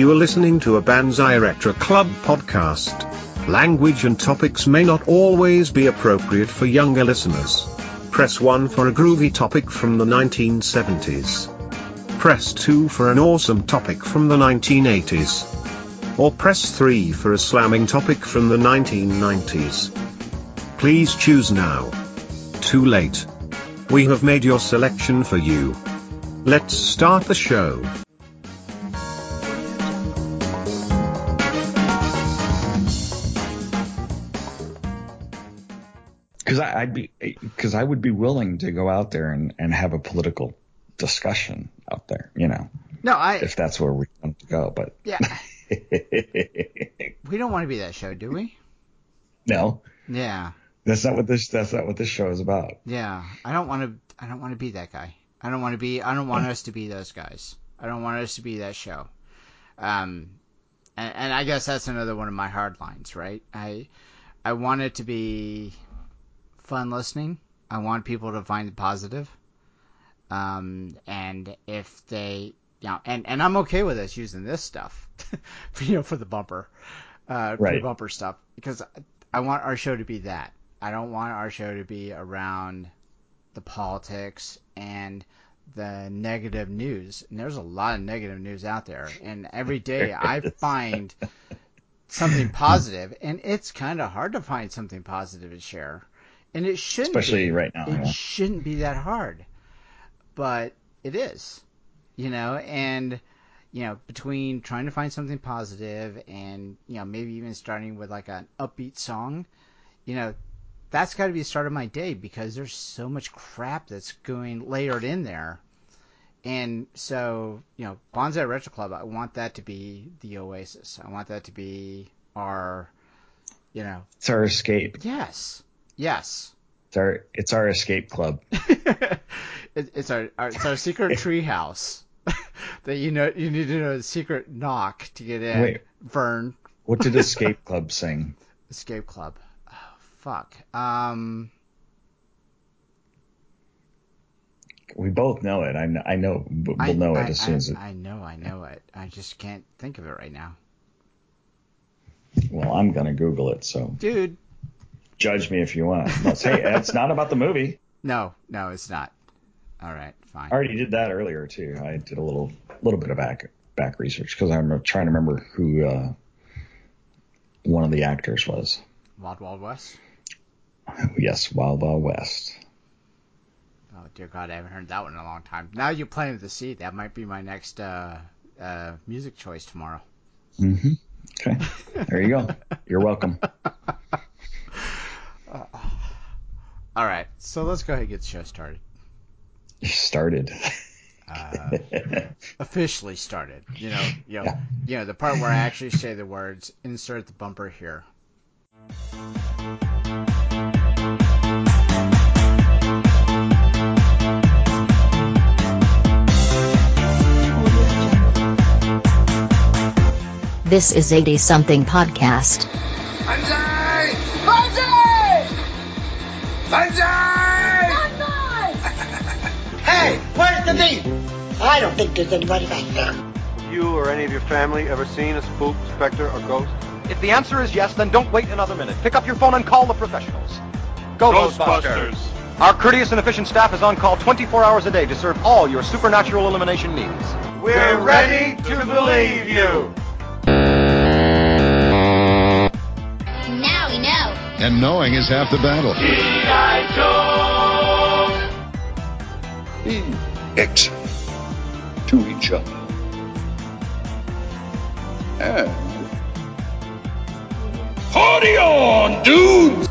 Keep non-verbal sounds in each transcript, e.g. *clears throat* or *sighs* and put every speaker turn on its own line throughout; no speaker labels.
You are listening to a Banzai Retro Club podcast. Language and topics may not always be appropriate for younger listeners. Press 1 for a groovy topic from the 1970s. Press 2 for an awesome topic from the 1980s. Or press 3 for a slamming topic from the 1990s. Please choose now. Too late. We have made your selection for you. Let's start the show.
Because I'd be because I would be willing to go out there and, and have a political discussion out there, you know.
No, I
if that's where we want to go, but
yeah. *laughs* we don't want to be that show, do we?
No.
Yeah.
That's not what this that's not what this show is about.
Yeah. I don't want to I don't want to be that guy. I don't want to be I don't want us to be those guys. I don't want us to be that show. Um and, and I guess that's another one of my hard lines, right? I I want it to be fun listening. I want people to find it positive. Um, and if they, you know, and, and I'm okay with us using this stuff, *laughs* you know, for the bumper, uh, for the bumper stuff, because I want our show to be that. I don't want our show to be around the politics and the negative news. And there's a lot of negative news out there. And every day I *laughs* find something positive, and it's kind of hard to find something positive to share. And it shouldn't
Especially
be.
right now,
It
yeah.
shouldn't be that hard, but it is, you know. And you know, between trying to find something positive and you know maybe even starting with like an upbeat song, you know, that's got to be the start of my day because there's so much crap that's going layered in there. And so, you know, Bonsai Retro Club, I want that to be the oasis. I want that to be our, you know,
It's our escape.
yes, yes.
It's our it's our escape club. *laughs*
it, it's our, our it's our secret *laughs* treehouse *laughs* that you know you need to know the secret knock to get in.
Wait.
Vern,
What did escape club sing?
Escape Club. Oh, fuck. Um,
We both know it. I know, I know we'll
I
know
I,
it as soon
I,
as it.
I know, I know it. I just can't think of it right now,
Well, I'm gonna Google it, so
dude.
Judge me if you want. Say it's not about the movie.
No, no, it's not. All right, fine.
I already did that earlier too. I did a little little bit of back back research because I'm trying to remember who uh, one of the actors was.
Wild Wild West.
Yes, Wild Wild West.
Oh dear God, I haven't heard that one in a long time. Now you planted the sea. That might be my next uh, uh, music choice tomorrow.
Mm-hmm. Okay, there you go. You're welcome. *laughs* *sighs*
All right, so let's go ahead and get the show started.
You started.
Uh, *laughs* officially started. You know, you know,
Yeah.
you know the part where I actually say the words. Insert the bumper here.
This is 80 something podcast.
I don't think there's anybody back there.
You or any of your family ever seen a spook, specter, or ghost?
If the answer is yes, then don't wait another minute. Pick up your phone and call the professionals. Go Ghostbusters! Our courteous and efficient staff is on call 24 hours a day to serve all your supernatural elimination needs.
We're ready to believe you.
Now we know.
And knowing is half the battle.
Be excellent to each other. And party on, dudes!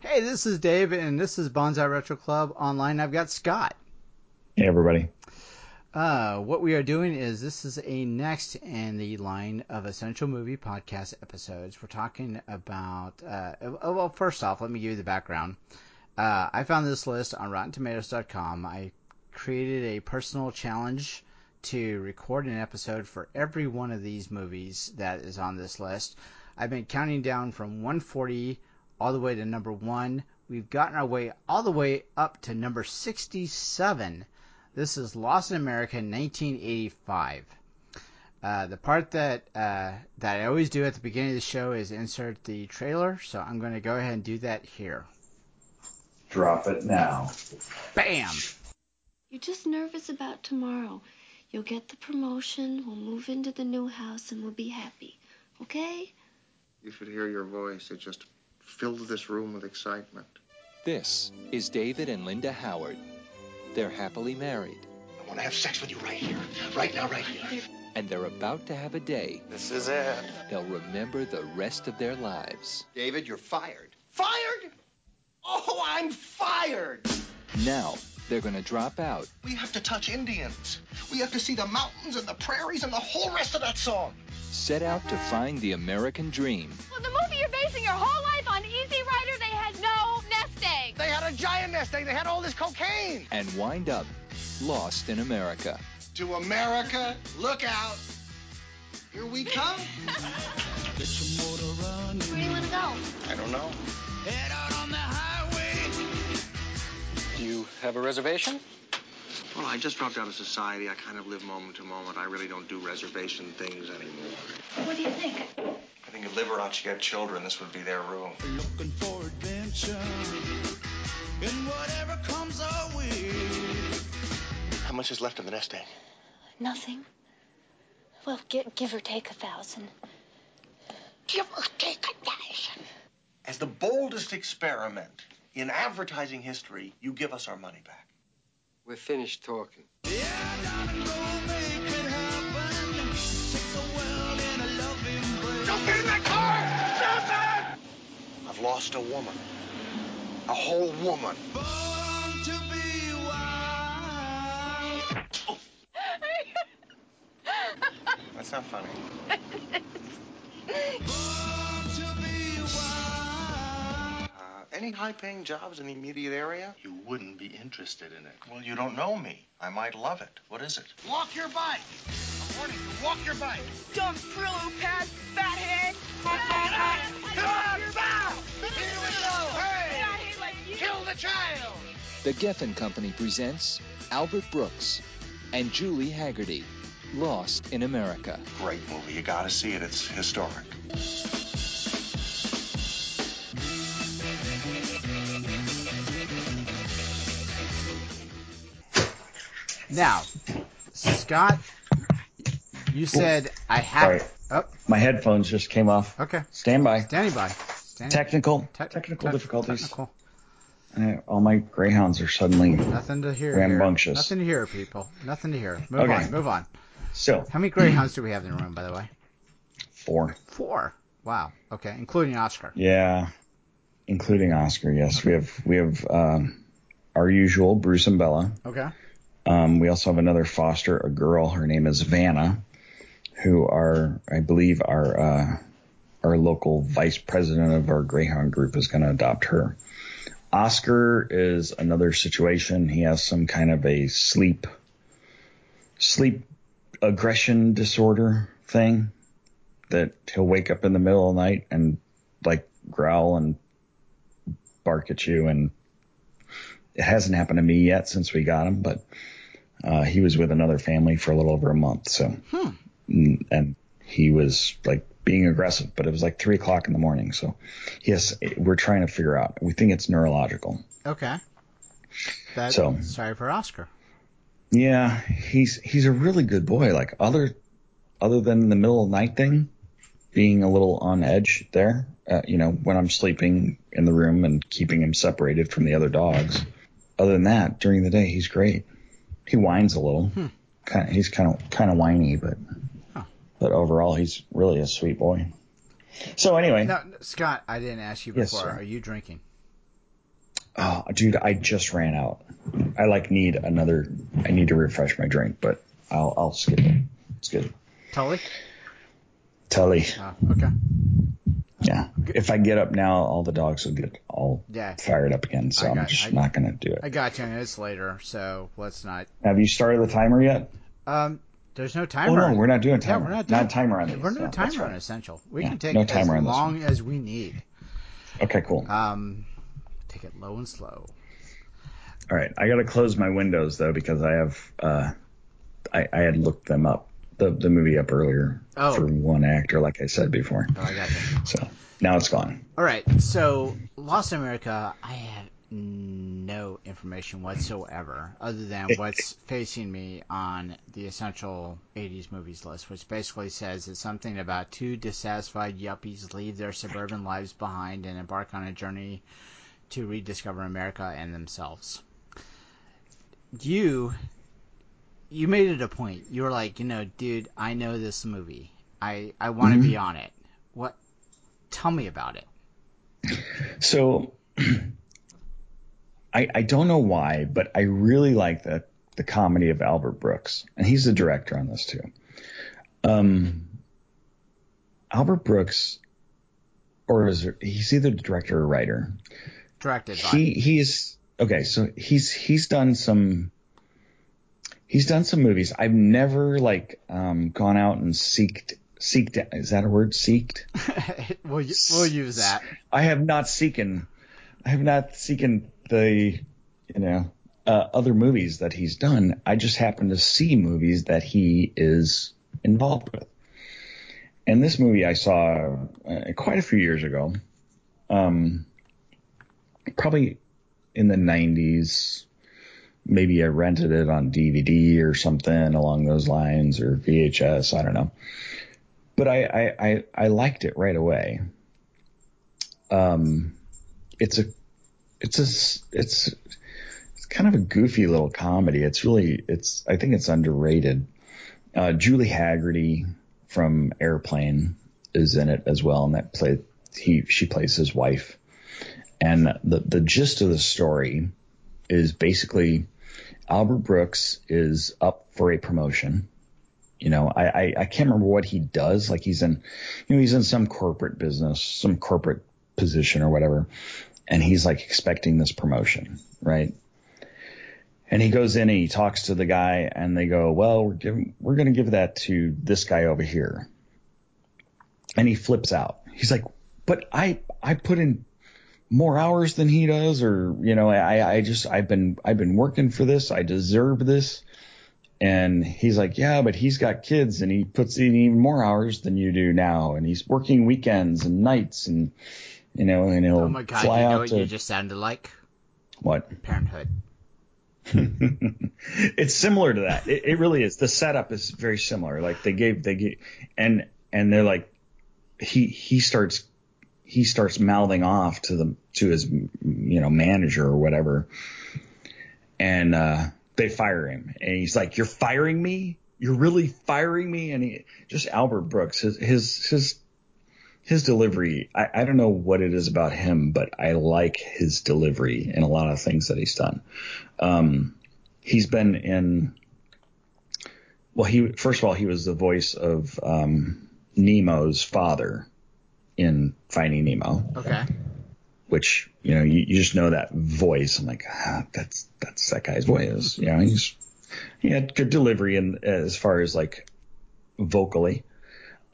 Hey, this is Dave, and this is Bonsai Retro Club online. I've got Scott.
Hey, everybody.
Uh, what we are doing is this is a next in the line of essential movie podcast episodes. We're talking about. Uh, oh, well, first off, let me give you the background. Uh, I found this list on RottenTomatoes.com. I created a personal challenge to record an episode for every one of these movies that is on this list. I've been counting down from 140 all the way to number one, we've gotten our way all the way up to number 67. This is Lost in America 1985. Uh, the part that uh, that I always do at the beginning of the show is insert the trailer, so I'm going to go ahead and do that here.
Drop it now.
Bam!
You're just nervous about tomorrow. You'll get the promotion, we'll move into the new house, and we'll be happy. Okay?
You should hear your voice. It just filled this room with excitement.
This is David and Linda Howard. They're happily married.
I want to have sex with you right here. Right now, right here.
And they're about to have a day.
This is it.
They'll remember the rest of their lives.
David, you're fired. Fired? Oh, I'm fired!
Now, they're going to drop out.
We have to touch Indians. We have to see the mountains and the prairies and the whole rest of that song.
Set out to find the American dream.
Well, the movie you're basing your whole life on, Easy Rider, they had no nest egg.
They had a giant nest egg. They had all this cocaine.
And wind up lost in America.
To America, look out. Here we come. *laughs*
Where do you want to go?
I don't know.
Head out on the highway.
Do you have a reservation?
Well, I just dropped out of society. I kind of live moment to moment. I really don't do reservation things anymore.
What do you think?
I think if Liberace had children, this would be their room.
Looking for adventure. And whatever comes our way. How much is left in the nest egg?
Nothing. Well, give, give or take a thousand.
Give or take a thousand. As the boldest experiment in advertising history, you give us our money back.
We're finished talking.
Don't get in that car! I've lost a woman. A whole woman. That's not funny. *laughs* Any high-paying jobs in the immediate area? You wouldn't be interested in it. Well, you don't know me. I might love it. What is it? Walk your bike. I'm warning you. Walk your bike.
Dumb Brillo pad, fathead.
Come on, your mouth. Here we go. Hey,
I like you.
kill the child.
The Geffen Company presents Albert Brooks and Julie Hagerty, Lost in America.
Great movie. You gotta see it. It's historic.
Now, Scott, you said I
Sorry.
have. Oh,
My headphones just came off.
okay.
Stand by.
Standing by. Standing
Technical,
Te-
technical
te-
difficulties.
Technical.
Uh, all my greyhounds are suddenly
Nothing to hear.
Rambunctious.
Here. Nothing to hear, people. Nothing to hear. Move
Okay.
on. Move on.
so
How many greyhounds do we have in the room, by the way?
four.
Four. Wow. Okay, including Oscar.
Yeah, including Oscar. Yes, we have we have um, our usual Bruce and Bella.
Okay.
Um, we also have another foster, a girl. Her name is Vanna, who are I believe our uh, our local vice president of our Greyhound group is going to adopt her. Oscar is another situation. He has some kind of a sleep sleep aggression disorder thing that he'll wake up in the middle of the night and like growl and bark at you and it hasn't happened to me yet since we got him but uh, he was with another family for a little over a month so
Hmm.
Mm, and he was like being aggressive but it was like three o'clock in the morning so yes we're trying to figure out we think it's neurological
Okay. That,
So-
sorry for Oscar.
Yeah, he's he's a really good boy. Like other other than the middle of the night thing, being a little on edge there. Uh, you know, when I'm sleeping in the room and keeping him separated from the other dogs. Other than that, during the day he's great. He whines a little.
Hmm.
Kind of, he's kind of kind of whiny, but
Huh.
but overall he's really a sweet boy. So anyway,
No, no, Scott, I didn't ask you before.
sir.
Are you drinking?
oh dude, I just ran out. I like need another. I need to refresh my drink, but I'll I'll skip it. It's good.
Tully?
Tully.
Oh, okay.
Yeah. If I get up now, all the dogs will get all
Yeah.
fired up again. So I'm
got-
just
I-
not going to do it.
I got you, and it's later, so let's not.
Have you started the timer yet?
Um, there's no timer.
Oh
no,
we're not doing
Yeah,
timer.
we're not
not
doing
a timer on.
We're no
Yeah, that's
timer on. Essential. We
Yeah,
can take
no
as long as we need.
Okay, cool.
Um, Take it low and slow.
All right, I gotta close my windows though because I have uh, I, I had looked them up the the movie up earlier
Oh.
for one actor, like I said before.
Oh, I got you.
So now it's gone.
All right, so Lost in America, I have no information whatsoever other than what's facing me on the essential 80s movies list, which basically says it's something about two dissatisfied yuppies leave their suburban lives behind and embark on a journey to rediscover America and themselves. You you made it a point. You were like, you know, dude, I know this movie. I I want to be on it. What tell me about it. *laughs*
So *clears throat* I I don't know why, but I really like the the comedy of Albert Brooks, and he's the director on this too. Um, Albert Brooks, or is there, he's either the director or writer.
Directed by
He he's okay. So he's he's done some. He's done some movies. I've never like um, gone out and seeked seeked. Is that a word? Seeked. *laughs*
we'll, we'll use that.
I have not seeken. I have not seeken the, you know, uh, other movies that he's done. I just happen to see movies that he is involved with. And this movie I saw uh, quite a few years ago, um, probably in the 90s. Maybe I rented it on DVD or something along those lines or VHS. I don't know. But I, I, I, I liked it right away. Um, it's a, it's a, it's, it's kind of a goofy little comedy. It's really, it's, I think it's underrated. Uh, Julie Hagerty from Airplane is in it as well, and that play he she plays his wife. And the the gist of the story is basically Albert Brooks is up for a promotion. You know, I, I, I can't remember what he does. Like he's in, you know, he's in some corporate business, some corporate position or whatever. And he's like expecting this promotion, right? And he goes in and he talks to the guy and they go, well, we're giving, we're going to give that to this guy over here. And he flips out. He's like, but I, I put in more hours than he does, or, you know, I, I just, I've been, I've been working for this. I deserve this. And he's like, yeah, but he's got kids and he puts in even more hours than you do now. And he's working weekends and nights and, you know, and he'll
Oh my god,
fly
you know
out
what
to
you just sounded like?
what?
Parenthood. *laughs*
it's similar to that. It, it really is. The setup is very similar. Like they gave, they gave, and, and they're like, he, he starts, he starts mouthing off to the, to his, you know, manager or whatever. And, uh, they fire him and he's like, you're firing me? You're really firing me? And he, just Albert Brooks, his, his, his, his delivery, I, I don't know what it is about him, but I like his delivery in a lot of things that he's done. Um, he's been in, well, he, first of all, he was the voice of, um, Nemo's father in Finding Nemo.
Okay.
Which, you know, you, you just know that voice. I'm like, ah, that's, that's that guy's voice. You know, he's, he had good delivery in as far as like vocally.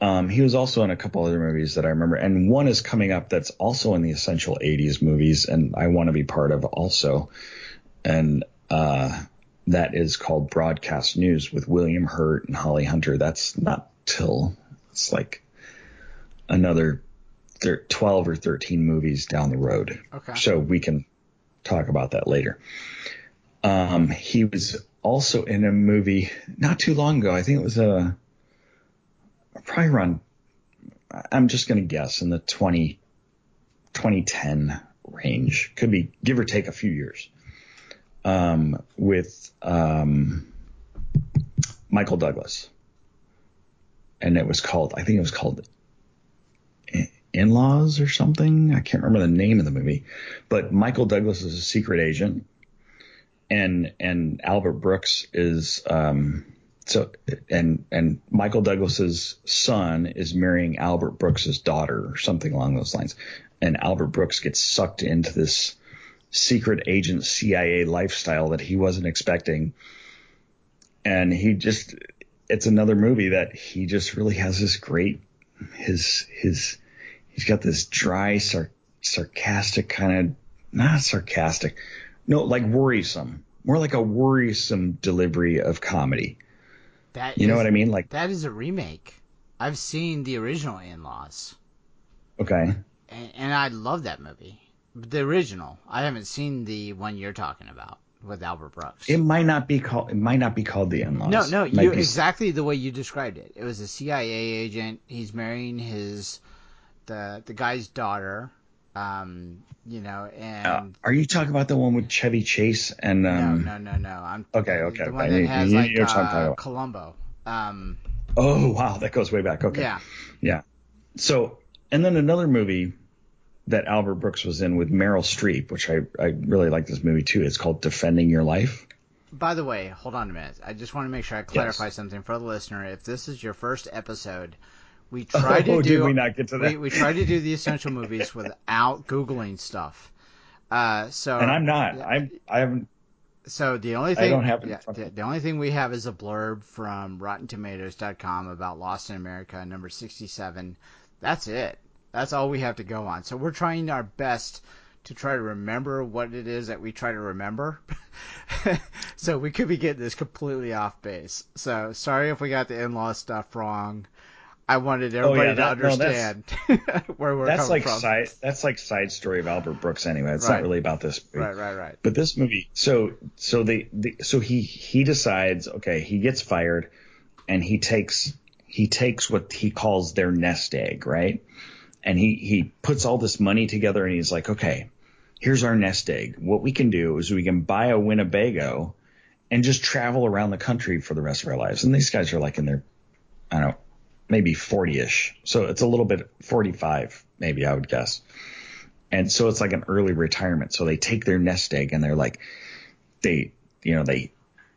Um, he was also in a couple other movies that I remember, and one is coming up that's also in the essential 80s movies, and I want to be part of also. And uh, that is called Broadcast News with William Hurt and Holly Hunter. That's not till it's like another thir- 12 or 13 movies down the road.
Okay.
So we can talk about that later. Um, he was also in a movie not too long ago. I think it was a probably around. I'm just going to guess in the 20, 2010 range. Could be give or take a few years. Um, with um, Michael Douglas, and it was called. I think it was called In Laws or something. I can't remember the name of the movie, but Michael Douglas is a secret agent, and and Albert Brooks is um, so and and Michael Douglas's son is marrying Albert Brooks's daughter or something along those lines, and Albert Brooks gets sucked into this secret agent CIA lifestyle that he wasn't expecting, and he just it's another movie that he just really has this great his his he's got this dry sar- sarcastic kind of not sarcastic. No, like worrisome. More like a worrisome delivery of comedy.
That
you know what I mean? Like
that is a remake. I've seen the original In Laws,
okay.
and, and I love that movie. The original. I haven't seen the one you're talking about with Albert Brooks.
It might not be called. It might not be called the in-laws.
No, no, you
be-
exactly the way you described it. It was a CIA agent. He's marrying his the the guy's daughter. Um, you know, and
Uh, are you talking about the one with Chevy Chase and? Um,
no, no, no, no. I'm
Okay, okay,
the one that has like uh, Columbo. Um,
Oh wow, that goes way back. Okay.
yeah,
Yeah. So, and then another movie that Albert Brooks was in with Meryl Streep, which I, I really like this movie too. It's called Defending Your Life.
By the way, hold on a minute. I just want to make sure I clarify something for the listener. If this is your first episode, we tried *laughs*
Oh,
to do
did we not get to that?
We, we tried to do the essential movies without googling stuff. Uh, so
and I'm not. I'm I haven't.
So the only thing I
don't have
yeah, the, the only thing we have is a blurb from RottenTomatoes.com about Lost in America, number sixty-seven. That's it. That's all we have to go on. So we're trying our best to try to remember what it is that we try to remember. *laughs* so we could be getting this completely off base. So sorry if we got the in-law stuff wrong. I wanted oh, everybody
Oh, that-
to
no,
understand *laughs* where we're
That's
coming
like
from.
side. That's like side story of Albert Brooks anyway. It's
Right.
not really about this movie.
Right, right, right.
But this movie, so so they, they so he he decides, okay, he gets fired, and he takes he takes what he calls their nest egg, right? And he he puts all this money together, and he's like, okay, here's our nest egg. What we can do is we can buy a Winnebago, and just travel around the country for the rest of our lives. And these guys are like in their, I don't know, maybe 40ish. So it's a little bit 45, maybe I would guess. And so it's like an early retirement. So they take their nest egg and they're like, they, you know, they,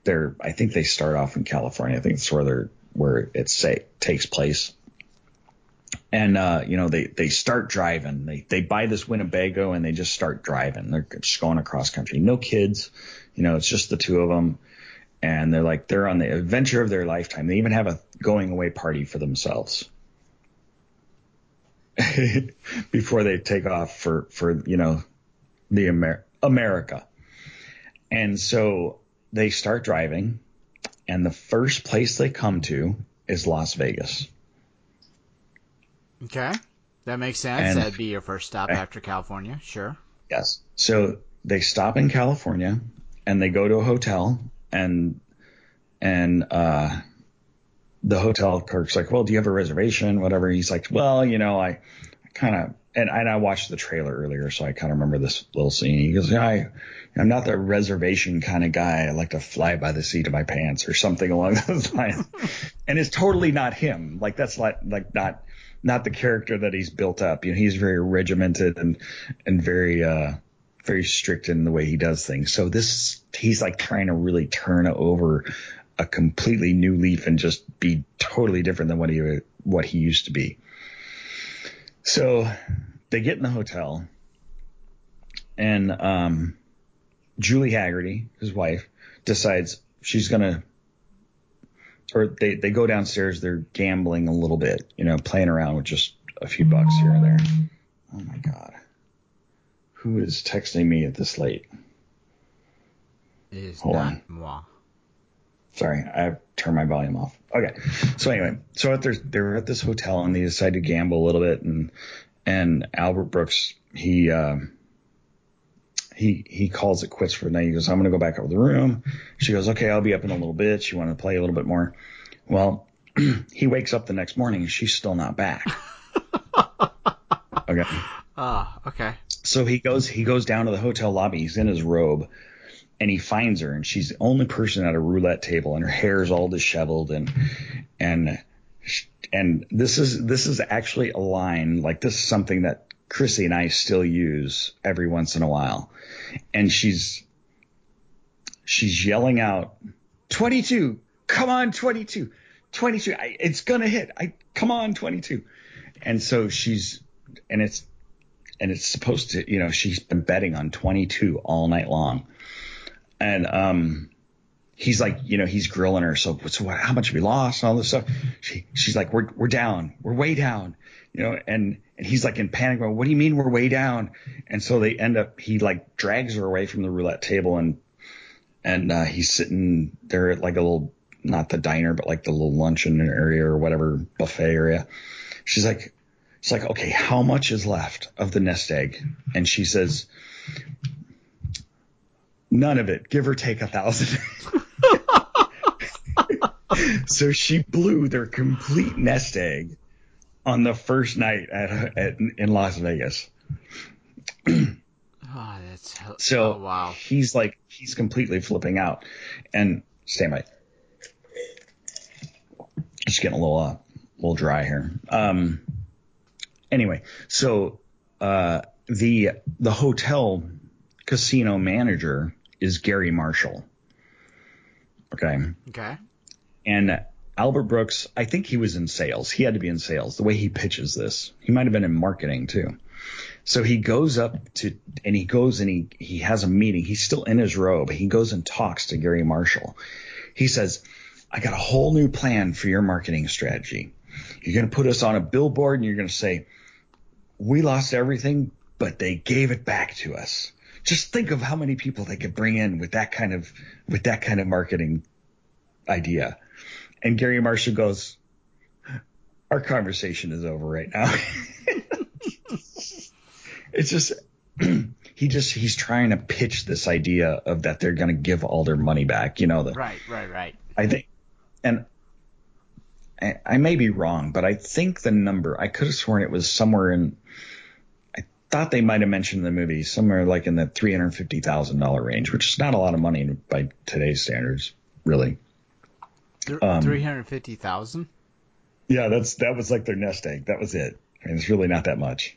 they're, I think they start off in California. I think it's where they're, where it say takes place. And, uh, you know, they, they start driving. They, they buy this Winnebago and they just start driving. They're just going across country. No kids. You know, it's just the two of them. And they're like, they're on the adventure of their lifetime. They even have a going away party for themselves. *laughs* before they take off for for you know the Amer- America. And so they start driving and the first place they come to is Las Vegas.
Okay, that makes sense.
And-
That'd be your first stop after California. Sure.
Yes. So they stop in California and they go to a hotel and and uh the hotel clerk's like, "Well, do you have a reservation? Whatever." He's like, "Well, you know, I kind of and, and I watched the trailer earlier, so I kind of remember this little scene. He goes, "Yeah, I, I'm not the reservation kind of guy. I like to fly by the seat of my pants or something along those *laughs* lines." and it's totally not him. Like that's like like not not the character that he's built up. You know, he's very regimented and and very uh very strict in the way he does things. So this he's like trying to really turn over a completely new leaf and just be totally different than what he what he used to be. So they get in the hotel and um Julie Hagerty, his wife, decides she's gonna or they, they go downstairs, they're gambling a little bit, you know, playing around with just a few bucks here and there. Oh my god. Who is texting me at this late?
It is
Hold on.
moi.
Sorry, I turned my volume off. Okay. So anyway, so at their, they're at this hotel and they decide to gamble a little bit and and Albert Brooks he uh, he he calls it quits for the night. He goes, I'm gonna go back up to the room. She goes, Okay, I'll be up in a little bit. She wanted to play a little bit more. Well, *clears throat* he wakes up the next morning and she's still not back. *laughs* okay.
Ah, okay.
So he goes he goes down to the hotel lobby. He's in his robe and he finds her and she's the only person at a roulette table and her hair is all disheveled and and and this is this is actually a line like this is something that Chrissy and I still use every once in a while. And she's she's yelling out 22 come on 22 22 I, it's gonna hit i come on 22 and so she's and it's and it's supposed to you know she's been betting on 22 all night long and um he's like, you know, he's grilling her. So, so what, how much we lost and all this stuff? She, she's like, we're, we're down. We're way down, you know, and, and he's like in panic. Going, what do you mean we're way down? And so they end up, he like drags her away from the roulette table and, and, uh, he's sitting there at like a little, not the diner, but like the little luncheon area or whatever buffet area. She's like, she's like, okay, how much is left of the nest egg? And she says, none of it, give or take a thousand. *laughs* so she blew their complete nest egg on the first night at, at in Las Vegas. *clears throat*
oh, that's
so
oh, wow.
He's like he's completely flipping out, and stand by. Just getting a little uh, little dry here. Um. Anyway, so uh, the the hotel casino manager is Garry Marshall. Okay.
Okay.
And Albert Brooks, I think he was in sales. He had to be in sales. The way he pitches this, he might have been in marketing too. So he goes up to, and he goes and he, he has a meeting. He's still in his robe. He goes and talks to Garry Marshall. He says, I got a whole new plan for your marketing strategy. You're going to put us on a billboard and you're going to say, we lost everything, but they gave it back to us. Just think of how many people they could bring in with that kind of, with that kind of marketing idea. And Garry Marshall goes, our conversation is over right now. *laughs* it's just, *clears throat* he just, he's trying to pitch this idea of that they're going to give all their money back. You know, the,
right, right, right.
I think, and I, I may be wrong, but I think the number, I could have sworn it was somewhere in, I thought they might have mentioned in the movie somewhere like in the $350,000 range, which is not a lot of money by today's standards, really.
Um, Three hundred fifty thousand.
Yeah, that's that was like their nest egg. That was it. I mean, it's really not that much.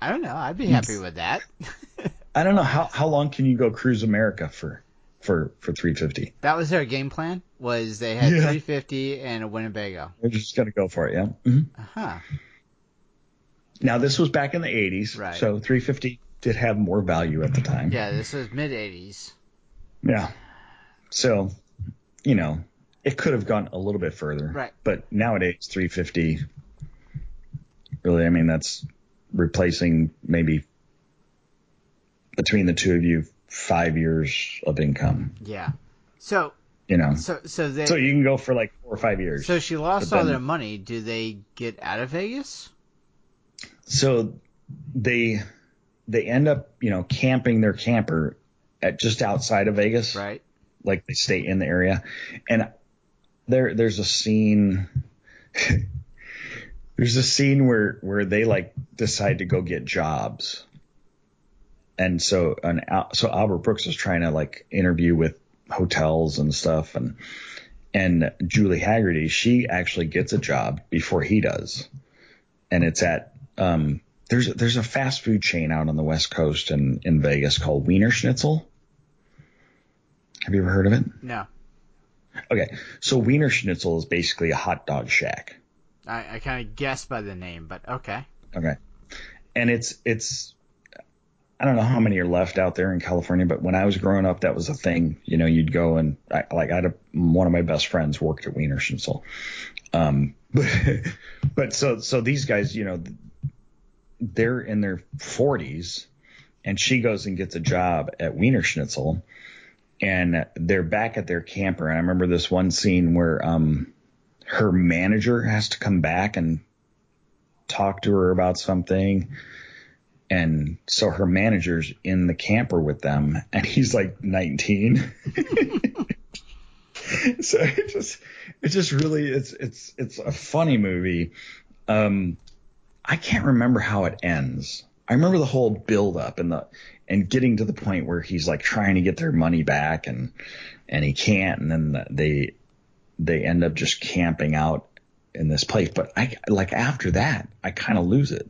I don't know. I'd be happy with that. *laughs*
I don't know how how long can you go cruise America for for for three fifty.
That was their game plan. Was they had yeah. three fifty and a Winnebago.
They're just gonna go for it. Yeah. Mm-hmm.
huh
Now this was back in the eighties,
right.
so three fifty did have more value at the time.
Yeah, this was mid eighties.
Yeah. So you know, it could have gone a little bit further.
Right.
But nowadays, 350, really, I mean, that's replacing maybe between the two of you five years of income.
Yeah. So.
You know.
So so they.
So you can go for like four or five years.
So she lost all their money. Do they get out of Vegas?
So they they end up you know camping their camper at just outside of Vegas.
Right
like they stay in the area. And there there's a scene *laughs* there's a scene where where they like decide to go get jobs. And so an so Albert Brooks was trying to like interview with hotels and stuff and and Julie Hagerty, she actually gets a job before he does. And it's at um there's there's a fast food chain out on the West Coast in, in Vegas called Wienerschnitzel. Have you ever heard of it?
No.
Okay, so Wienerschnitzel is basically a hot dog shack.
I, I kind of guessed by the name, but okay.
Okay, and it's it's I don't know how many are left out there in California, but when I was growing up, that was a thing. You know, you'd go and I, like I had a, one of my best friends worked at Wienerschnitzel. Um, *laughs* but, but so so these guys, you know, they're in their 40s, and she goes and gets a job at Wienerschnitzel and they're back at their camper. And I remember this one scene where um, her manager has to come back and talk to her about something. And so her manager's in the camper with them, and he's like 19. *laughs* so it just, it just really, it's, it's, it's a funny movie. Um, I can't remember how it ends. I remember the whole build up and the and getting to the point where he's like trying to get their money back and and he can't and then they they end up just camping out in this place but I like after that I kind of lose it.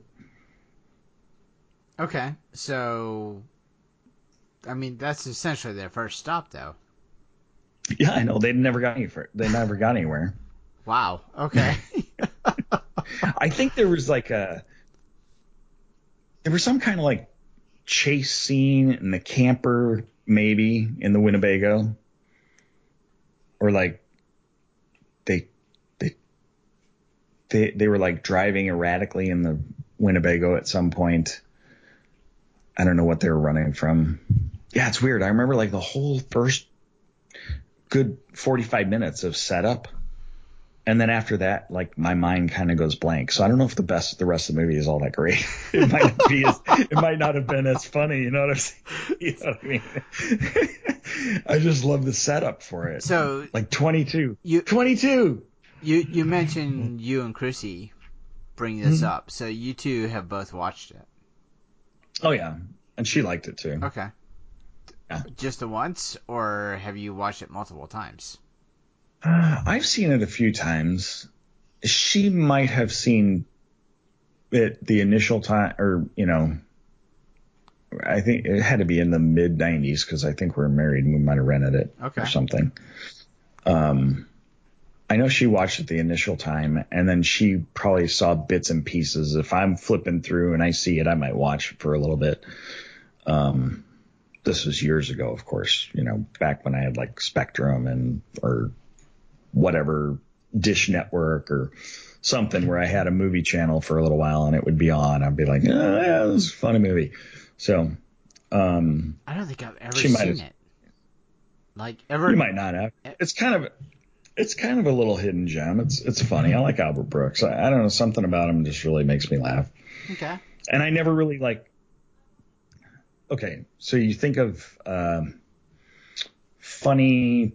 Okay. So I mean that's essentially their first stop though.
Yeah, I know. They never got any for, they never got anywhere.
Wow. Okay. *laughs* *laughs*
I think there was like a there was some kind of like chase scene in the camper, maybe in the Winnebago. or like they they they they were like driving erratically in the Winnebago at some point. I don't know what they were running from. Yeah, it's weird. I remember like the whole first good 45 minutes of setup. And then after that, like my mind kind of goes blank. So I don't know if the best, the rest of the movie is all that great. *laughs* It might not be as, it might not have been as funny. You know what I'm saying? *laughs* You know what I mean? *laughs* I just love the setup for it.
So
like 22,
you
22.
You you mentioned you and Chrissy bring this
Mhm.
up, so you two have both watched it.
Oh yeah, and she liked it too.
Okay.
Yeah.
Just the once, or have you watched it multiple times?
Uh, I've seen it a few times. She might have seen it the initial time, or you know, I think it had to be in the mid '90s because I think we were married and we might have rented it
Okay.
or something. Um, I know she watched it the initial time, and then she probably saw bits and pieces. If I'm flipping through and I see it, I might watch it for a little bit. Um, this was years ago, of course. You know, back when I had like Spectrum and or whatever Dish Network or something where I had a movie channel for a little while and it would be on. I'd be like, oh, yeah, this is a funny movie. So, um,
I don't think I've ever seen it. Like ever?
you might not have. It's kind of, it's kind of a little hidden gem. It's, it's funny. I like Albert Brooks. I, I don't know. Something about him just really makes me laugh.
Okay.
And I never really like, okay. So you think of, um, funny,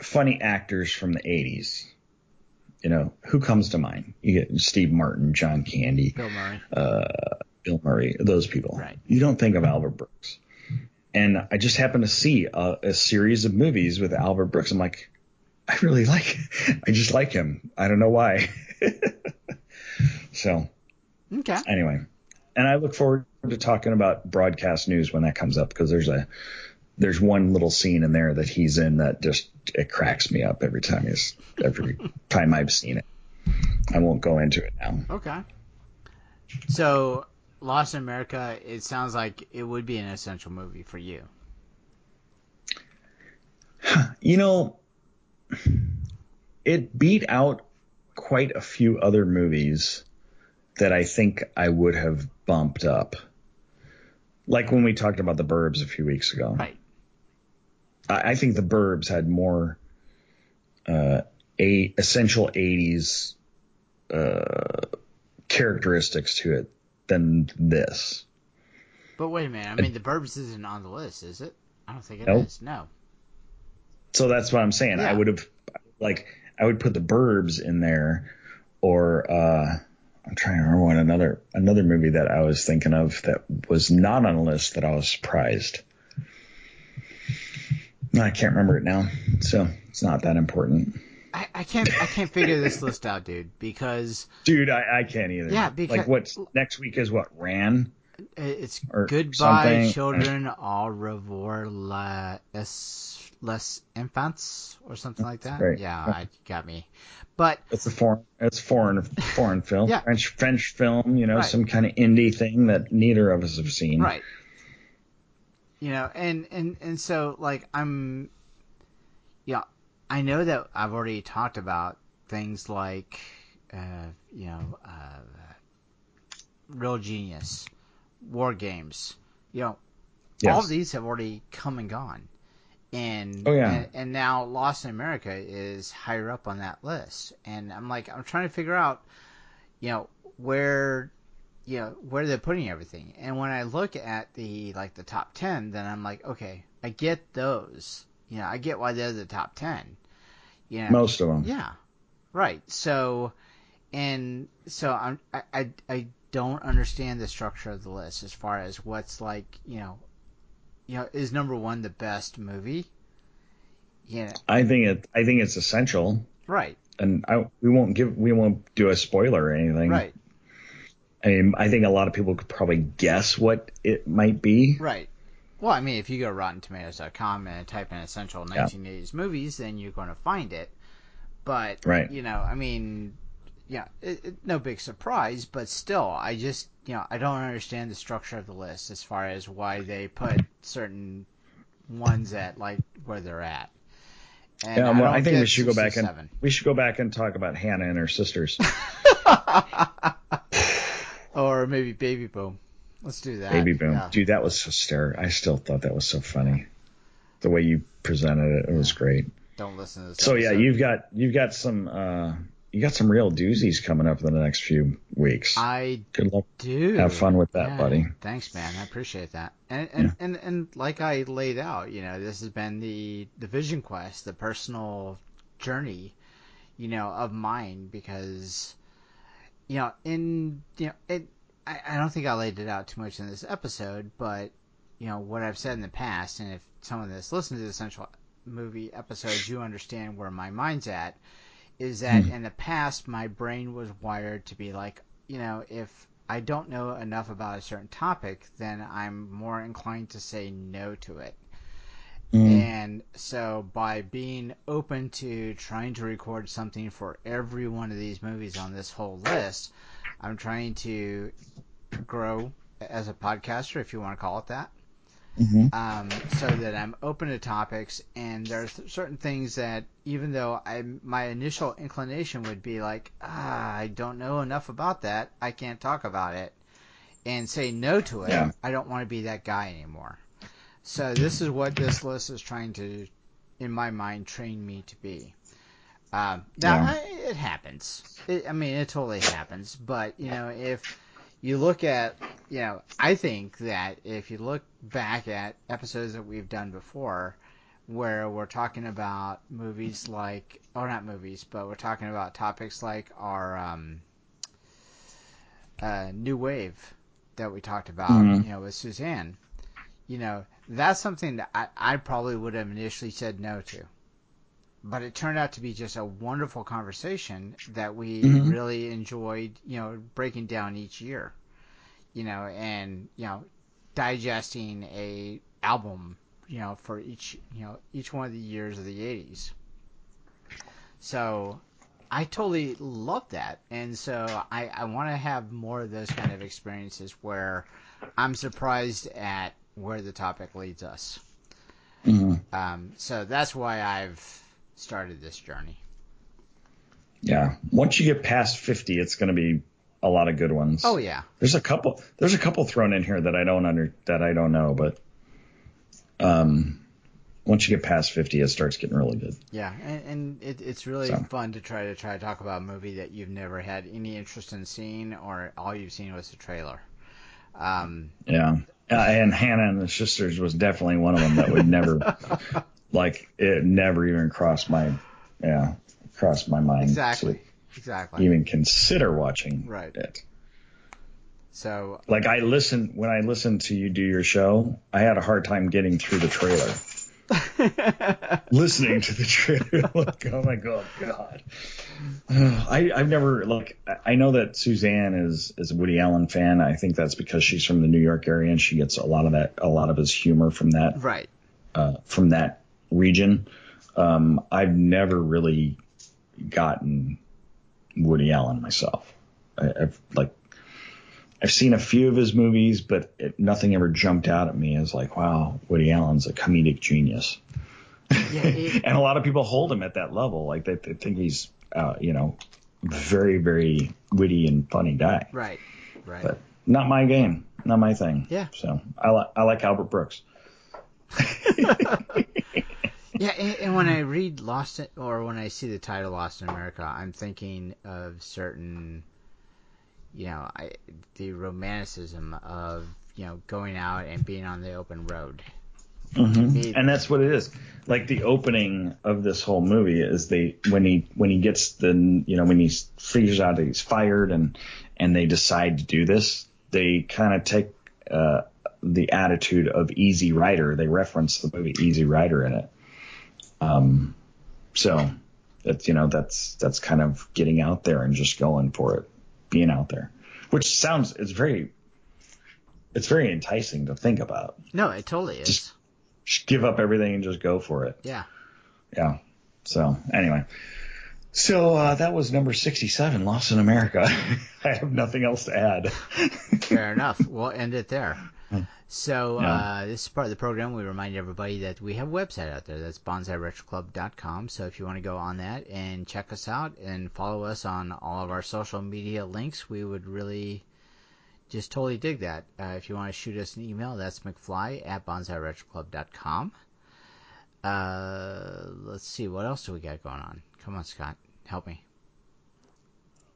funny actors from the 80s. You know, who comes to mind? You get Steve Martin, John Candy,
Bill Murray.
uh, Bill Murray, those people.
Right.
You don't think of Albert Brooks. And I just happened to see a, a series of movies with Albert Brooks. I'm like, I really like, I just like him. I don't know why. *laughs* so
Okay.
anyway, and I look forward to talking about broadcast news when that comes up because there's a, there's one little scene in there that he's in that just it cracks me up every time he's every *laughs* time I've seen it. I won't go into it now.
Okay. So, Lost in America, it sounds like it would be an essential movie for you.
You know, it beat out quite a few other movies that I think I would have bumped up. Like when we talked about the Burbs a few weeks ago.
Right.
I, I think the Burbs had more uh, a essential '80s uh, characteristics to it than this.
But wait a minute. I mean, The Burbs isn't on the list, is it? I don't think it is.
Nope.
No.
So that's what I'm saying. I would have like I would put the Burbs in there, or uh, I'm trying to remember one another another movie that I was thinking of that was not on the list that I was surprised. No, I can't remember it now, so it's not that important.
I, I can't. I can't figure this list out, dude. Because
Dude, I, I can't either.
Yeah, because-
like what's next week is what Ran.
It's goodbye,
something.
children. Au revoir, la es, les enfants, or something like that.
Right.
Yeah, I got me. But
It's a foreign. It's foreign foreign *laughs* film.
Yeah.
French French film. You know,
Right.
some kind of indie thing that neither of us have seen.
Right. You know, and and and so like I'm, yeah, I know that I've already talked about things like, uh, you know, uh, Real Genius, War Games. You know, all of these have already come and gone, and
Oh, yeah.
and, and now Lost in America is higher up on that list, and I'm like I'm trying to figure out, you know, where you know where they're putting everything. And when I look at the like the top ten, then I'm like, okay, I get those. You know, I get why they're the top ten. You know,
Most of them.
Yeah, right. So, and so I'm I, I I don't understand the structure of the list as far as what's like you know, you know, is number one the best movie? Yeah,
I think it. I think it's essential.
right,
and I, we won't give we won't do a spoiler or anything.
right,
I mean, I think a lot of people could probably guess what it might be.
right. Well, I mean, if you go to RottenTomatoes.com and type in essential
Yeah.
1980s movies, then you're going to find it. But
Right.
you know, I mean, yeah, it, it, no big surprise, but still, I just you know, I don't understand the structure of the list as far as why they put certain ones at like where they're at. And
yeah, well, I, think we should go back and
67.
we should go back and talk about Hannah and her sisters. *laughs*
or maybe Baby Boom. Let's do that.
Baby Boom,
Yeah.
dude, that was hysterical. I still thought that was so funny. The way you presented it, it was great.
Don't listen to this.
So yeah, you've got you've got some uh, you got some real doozies coming up in the next few weeks.
I
Good luck.
do.
Have fun with that,
Yeah.
buddy.
Thanks, man. I appreciate that. And and, and and like I laid out, you know, this has been the the vision quest, the personal journey, you know, of mine because, you know, in you know, it. I, I don't think I laid it out too much in this episode, but you know what I've said in the past, and if someone that's listened to the Central Movie episodes, you understand where my mind's at. Is that hmm. in the past my brain was wired to be like, you know, if I don't know enough about a certain topic, then I'm more inclined to say no to it. Hmm. And so by being open to trying to record something for every one of these movies on this whole list, I'm trying to grow as a podcaster, if you want to call it that. Um, so that I'm open to topics, and there's certain things that even though I my initial inclination would be like, ah, I don't know enough about that, I can't talk about it, and say no to it.
Yeah.
I don't want to be that guy anymore. So this is what this list is trying to, in my mind, train me to be. Um, now
Yeah.
I, it happens. It, I mean, it totally happens. But you know, if you look at, you know, I think that if you look back at episodes that we've done before, where we're talking about movies like, or not movies, but we're talking about topics like our um, uh, new wave that we talked about,
Mhm.
you know, with Suzanne. You know, that's something that I, I probably would have initially said no to. But it turned out to be just a wonderful conversation that we
Mhm.
really enjoyed, you know, breaking down each year. You know, and, you know, digesting a album, you know, for each, you know, each one of the years of the 80s. So I totally love that. And so I, I want to have more of those kind of experiences where I'm surprised at where the topic leads us.
Mhm.
Um, so that's why I've started this journey.
Yeah. Once you get past 50, it's going to be a lot of good ones.
Oh yeah,
There's a couple. There's a couple thrown in here that I don't under that I don't know, but um, once you get past 50, it starts getting really good.
yeah, and, and it, it's really
So.
fun to try to try to talk about a movie that you've never had any interest in seeing, or all you've seen was the trailer. Um,
Yeah. Uh, and Hannah and the sisters was definitely one of them that would never, *laughs* like, it never even crossed my, yeah, crossed my mind
exactly, exactly.
even consider watching
Right.
it.
So
Like I listen when I listened to you do your show, I had a hard time getting through the trailer. *laughs* listening to the trailer, *laughs* like, oh my god, God. *sighs* I, I've never like I- I know that Suzanne is is a Woody Allen fan. I think that's because she's from the New York area and she gets a lot of that a lot of his humor from that
right,
uh, from that region. Um, I've never really gotten Woody Allen myself. I, I've like I've seen a few of his movies, but it, nothing ever jumped out at me as like, wow, Woody Allen's a comedic genius.
yeah, it, *laughs*
and a lot of people hold him at that level, like they, they think he's, uh, you know, very very witty and funny guy.
right, right.
But not my game, not my thing.
Yeah.
So I like I like Albert Brooks. *laughs* *laughs*
Yeah, and, and when I read Lost in, or when I see the title Lost in America, I'm thinking of certain, you know, I, the romanticism of you know going out and being on the open road.
hmm And that's what it is. Like the opening of this whole movie is they when he when he gets the you know when he figures out that he's fired and and they decide to do this, they kind of take uh, the attitude of Easy Rider. They reference the movie Easy Rider in it. Um, so that's you know that's that's kind of getting out there and just going for it, being out there, which sounds it's very it's very enticing to think about.
No, it totally is.
Just- Just give up everything and just go for it.
yeah.
Yeah. So anyway, so uh, that was number sixty-seven, Lost in America. *laughs* I have nothing else to add.
Fair *laughs* enough. We'll end it there.
So
Yeah.
uh, this is part of the program. We remind everybody that we have a website out there. That's bonsairetroclub.com. So if you want to go on that and check us out and follow us on all of our social media links, we would really just totally dig that. Uh, if you want to shoot us an email, that's McFly at bonsairetroclub.com. Uh, let's see, what else do we got going on? Come on, Scott, help me.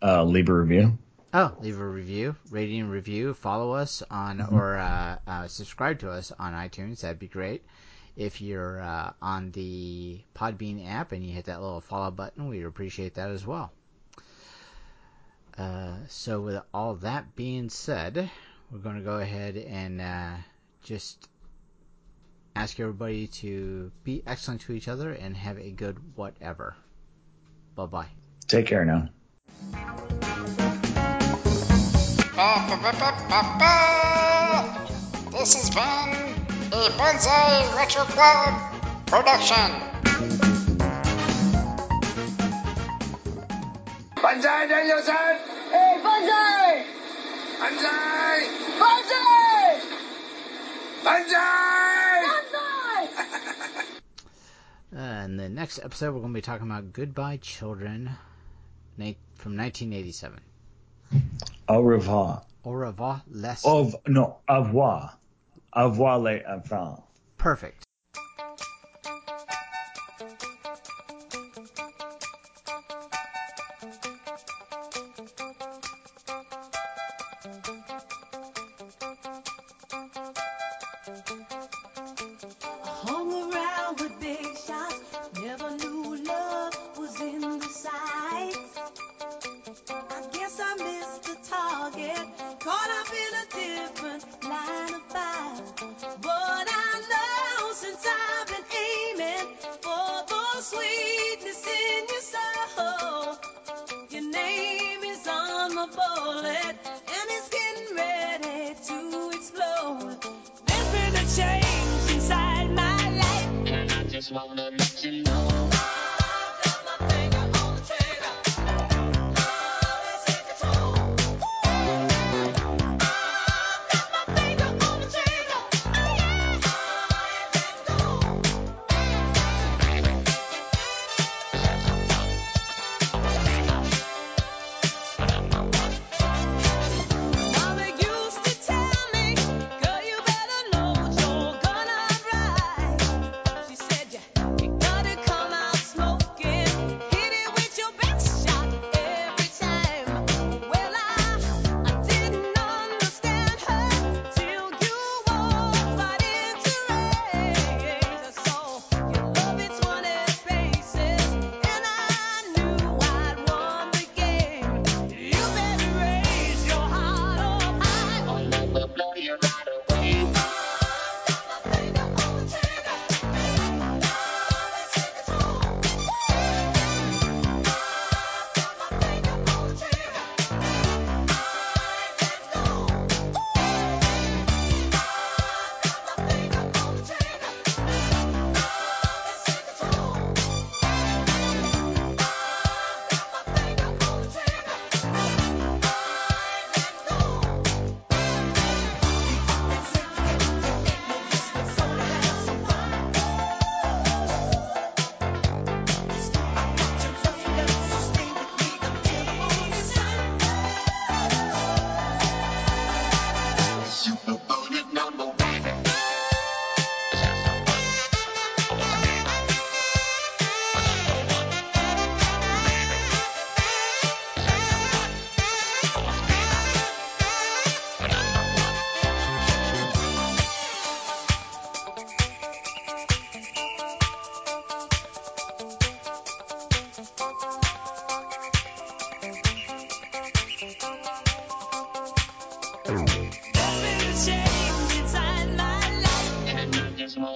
Uh, leave a review.
Oh, leave a review, rating, review. Follow us on or uh, uh, subscribe to us on iTunes. That'd be great. If you're uh, on the Podbean app and you hit that little follow button, we'd appreciate that as well. Uh, so, with all that being said, we're going to go ahead and uh, just ask everybody to be excellent to each other and have a good whatever. Bye bye.
Take care now.
This has been a Bonsai Retro Club production.
Banzai, Daniel-san!
Hey, Banzai!
Banzai!
Banzai!
Banzai!
Banzai!
Uh, in the next episode, we're going to be talking about Goodbye Children from 1987.
Au revoir.
Au revoir, les.
Au, no, au revoir. Au revoir les enfants.
Perfect.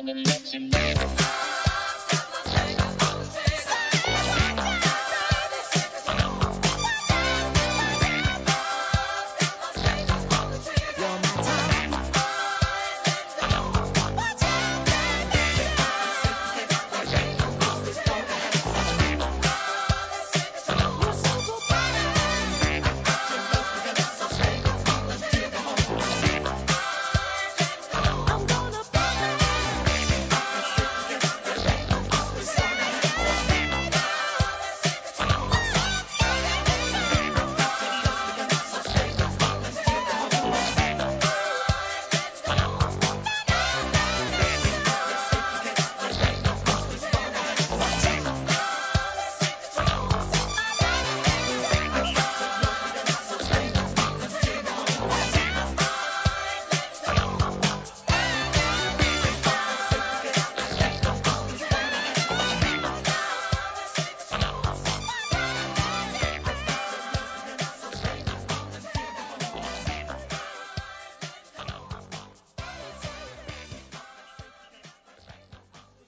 gonna let you know.